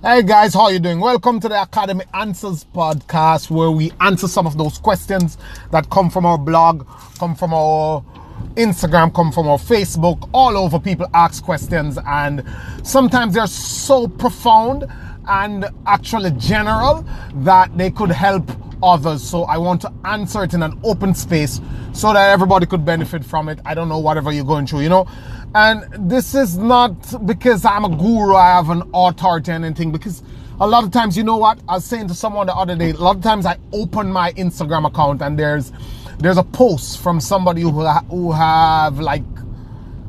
Hey guys, how you doing? Welcome to the Academy Answers podcast where we answer some of those questions that come from our blog, come from our Instagram, come from our Facebook. All over people ask questions and sometimes they're so profound and actually general that they could help others. So I want to answer it in an open space so that everybody could benefit from it. I don't know whatever you're going through, you know. And this is not because I'm a guru, I have an authority and anything, because a lot of times, you know what? I was saying to someone the other day, a lot of times I open my Instagram account and there's there's a post from somebody who, who have like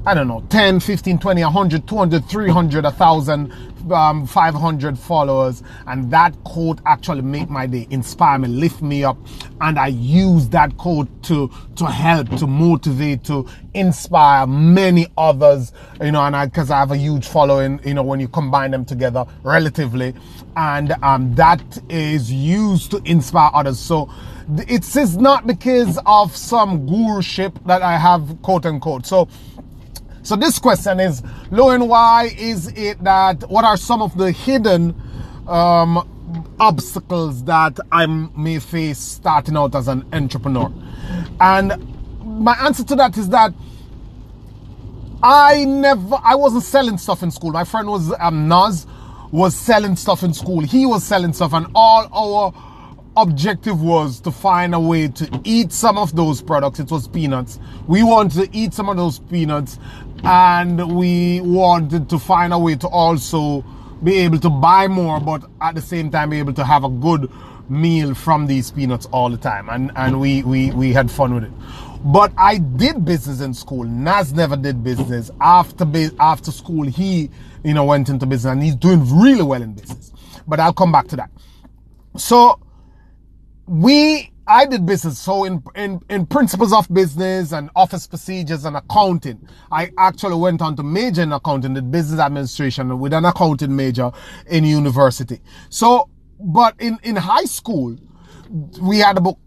I don't know, 10, 15, 20, 100, 200, 300, 1,000, um, 500 followers. And that quote actually make my day, inspire me, lift me up. And I use that quote to, to help, to motivate, to inspire many others, you know, and I, cause I have a huge following, you know, when you combine them together relatively. And, um, that is used to inspire others. So, it's, it's not because of some guruship that I have, quote unquote. So, so this question is, Lowen, why is it that, what are some of the hidden um, obstacles that I may face starting out as an entrepreneur? And my answer to that is that I never, I wasn't selling stuff in school. My friend was, um, Naz, was selling stuff in school. He was selling stuff and all our objective was to find a way to eat some of those products. It was peanuts. We wanted to eat some of those peanuts and we wanted to find a way to also be able to buy more, but at the same time be able to have a good meal from these peanuts all the time. And, and we, we, we had fun with it. But I did business in school. Naz never did business. After, after school, he, you know, went into business and he's doing really well in business. But I'll come back to that. So, we I did business. So in, in, in principles of business and office procedures and accounting, I actually went on to major in accounting, did business administration with an accounting major in university. So, but in, in high school, we had a book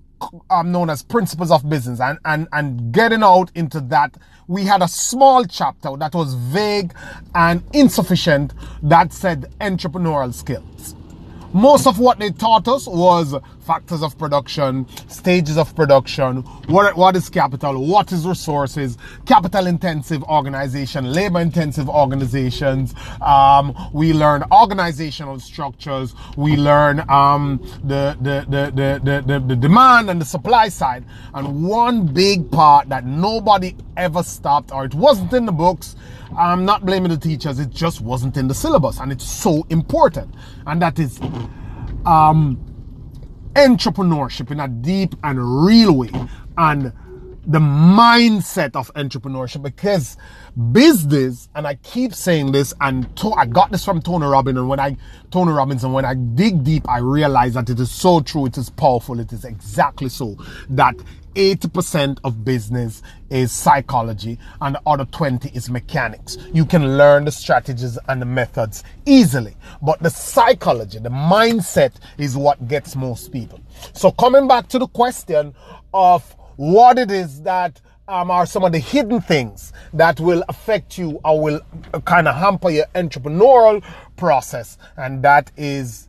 um, known as principles of business and, and, and getting out into that, we had a small chapter that was vague and insufficient that said entrepreneurial skills. Most of what they taught us was factors of production, stages of production, what, what is capital, what is resources, capital intensive organization, labor intensive organizations. Um, we learn organizational structures. We learn um, the, the, the, the, the, the demand and the supply side. And one big part that nobody ever stopped, or it wasn't in the books, I'm not blaming the teachers, it just wasn't in the syllabus. And it's so important. And that is um, entrepreneurship in a deep and real way. And the mindset of entrepreneurship because business, and I keep saying this, and to, I got this from Tony Robbins, and when I Tony Robbins, and when I dig deep, I realize that it is so true, it is powerful, it is exactly so that 80% of business is psychology and the other 20 is mechanics. You can learn the strategies and the methods easily, but the psychology, the mindset is what gets most people. So coming back to the question of what it is that um, are some of the hidden things that will affect you or will kind of hamper your entrepreneurial process. And that is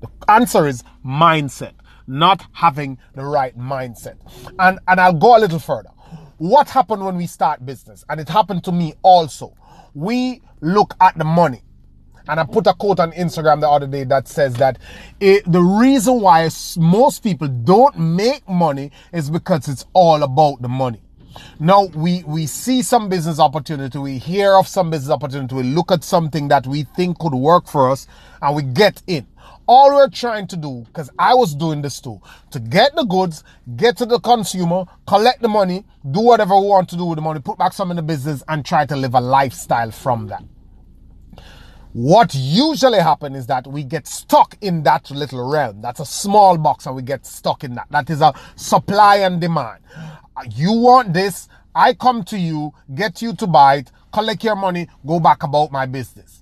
the answer is mindset not having the right mindset. And, and I'll go a little further. What happened when we start business? And it happened to me also. We look at the money. And I put a quote on Instagram the other day that says that it, the reason why most people don't make money is because it's all about the money. Now we, we see some business opportunity, we hear of some business opportunity, we look at something that we think could work for us and we get in all we're trying to do, because I was doing this too, to get the goods, get to the consumer, collect the money, do whatever we want to do with the money, put back some in the business, and try to live a lifestyle from that. What usually happens is that we get stuck in that little realm. That's a small box, and we get stuck in that. That is a supply and demand. Uh, you want this, I come to you, get you to buy it, collect your money, go back about my business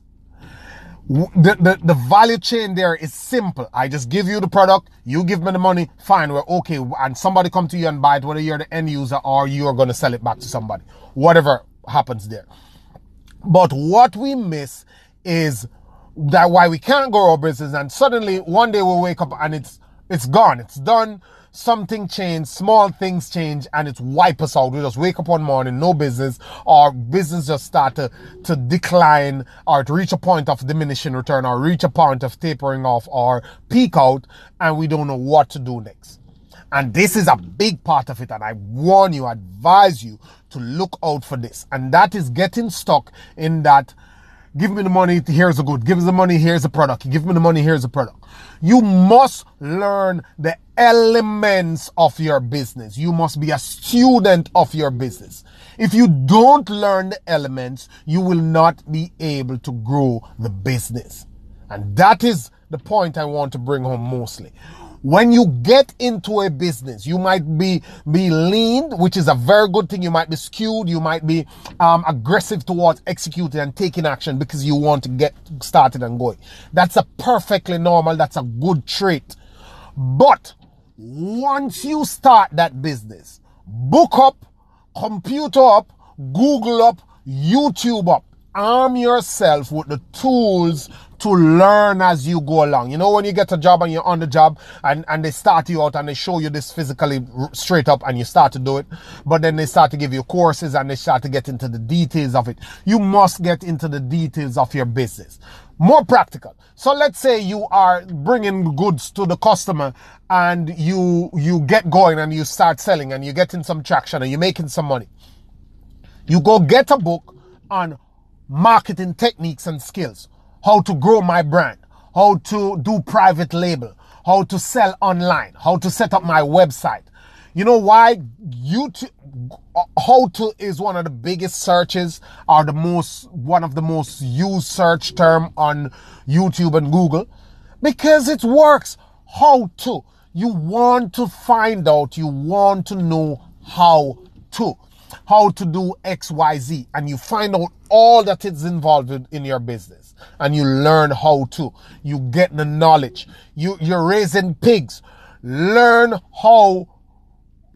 the, the, the value chain there is simple. I just give you the product, you give me the money, fine, we're okay. And somebody come to you and buy it, whether you're the end user or you're going to sell it back to somebody. Whatever happens there. But what we miss is that why we can't grow our business and suddenly one day we'll wake up and it's it's gone. It's done. Something changed. Small things change and it's wipe us out. We just wake up one morning no business. Our business just start to, to decline or to reach a point of diminishing return or reach a point of tapering off or peak out and we don't know what to do next. And this is a big part of it and i warn you advise you to look out for this. And that is getting stuck in that Give me the money, here's a good. Give me the money, here's a product. Give me the money, here's a product. You must learn the elements of your business. You must be a student of your business. If you don't learn the elements, you will not be able to grow the business. And that is the point I want to bring home mostly. When you get into a business, you might be, be lean, which is a very good thing. You might be skewed. You might be um, aggressive towards executing and taking action because you want to get started and going. That's a perfectly normal. That's a good trait. But once you start that business, book up, computer up, Google up, YouTube up, arm yourself with the tools to learn as you go along. You know, when you get a job and you're on the job and, and they start you out and they show you this physically straight up and you start to do it, but then they start to give you courses and they start to get into the details of it. You must get into the details of your business. More practical. So let's say you are bringing goods to the customer and you, you get going and you start selling and you're getting some traction and you're making some money. You go get a book on marketing techniques and skills. How to grow my brand, how to do private label, how to sell online, how to set up my website. You know why YouTube, how to is one of the biggest searches or the most, one of the most used search term on YouTube and Google? Because it works. How to. You want to find out, you want to know how to how to do XYZ and you find out all that is involved in your business and you learn how to. You get the knowledge. You, you're raising pigs. Learn how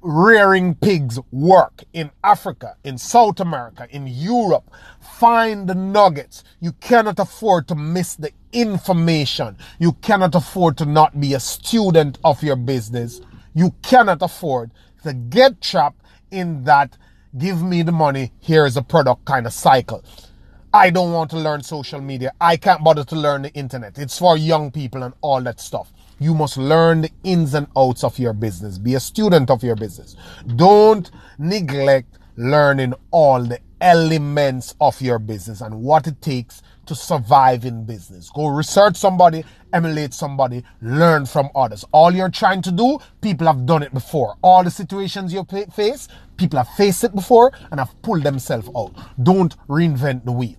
rearing pigs work in Africa, in South America, in Europe. Find the nuggets. You cannot afford to miss the information. You cannot afford to not be a student of your business. You cannot afford to get trapped in that give me the money, here is a product kind of cycle. I don't want to learn social media. I can't bother to learn the internet. It's for young people and all that stuff. You must learn the ins and outs of your business. Be a student of your business. Don't neglect learning all the elements of your business and what it takes to survive in business. Go research somebody, emulate somebody, learn from others. All you're trying to do, people have done it before. All the situations you face, people have faced it before and have pulled themselves out. Don't reinvent the wheel.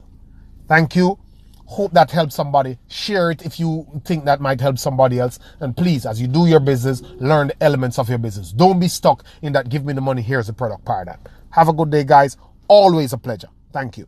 Thank you. Hope that helps somebody. Share it if you think that might help somebody else. And please, as you do your business, learn the elements of your business. Don't be stuck in that give me the money, here's the product paradigm. Have a good day, guys. Always a pleasure. Thank you.